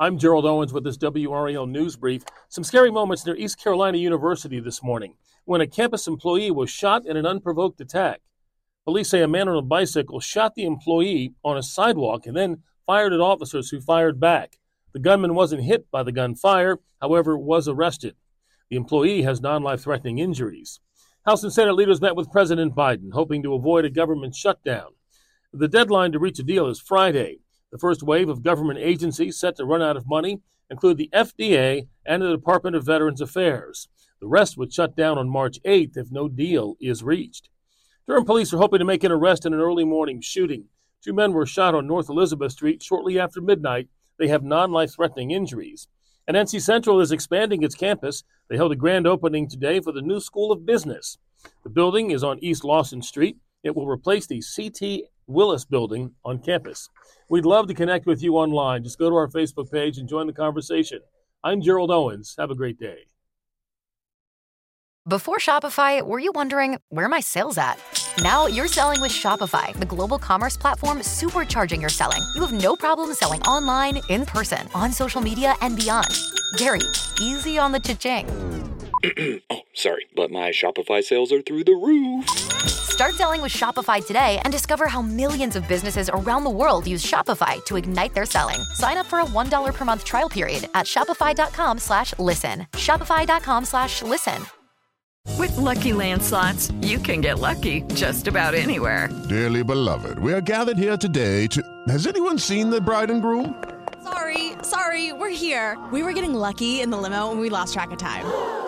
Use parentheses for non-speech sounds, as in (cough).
I'm Gerald Owens with this WRAL news brief. Some scary moments near East Carolina University this morning when a campus employee was shot in an unprovoked attack. Police say a man on a bicycle shot the employee on a sidewalk and then fired at officers who fired back. The gunman wasn't hit by the gunfire, however, was arrested. The employee has non life threatening injuries. House and Senate leaders met with President Biden, hoping to avoid a government shutdown. The deadline to reach a deal is Friday. The first wave of government agencies set to run out of money include the FDA and the Department of Veterans Affairs. The rest would shut down on March 8th if no deal is reached. Durham police are hoping to make an arrest in an early morning shooting. Two men were shot on North Elizabeth Street shortly after midnight. They have non life threatening injuries. And NC Central is expanding its campus. They held a grand opening today for the new School of Business. The building is on East Lawson Street. It will replace the CT Willis building on campus. We'd love to connect with you online. Just go to our Facebook page and join the conversation. I'm Gerald Owens. Have a great day. Before Shopify, were you wondering where my sales at? Now you're selling with Shopify, the global commerce platform supercharging your selling. You have no problem selling online, in person, on social media, and beyond. Gary, easy on the cha-ching. (clears throat) oh, sorry, but my Shopify sales are through the roof. Start selling with Shopify today and discover how millions of businesses around the world use Shopify to ignite their selling. Sign up for a $1 per month trial period at shopify.com slash listen. Shopify.com slash listen. With Lucky Land slots, you can get lucky just about anywhere. Dearly beloved, we are gathered here today to... Has anyone seen the bride and groom? Sorry, sorry, we're here. We were getting lucky in the limo and we lost track of time.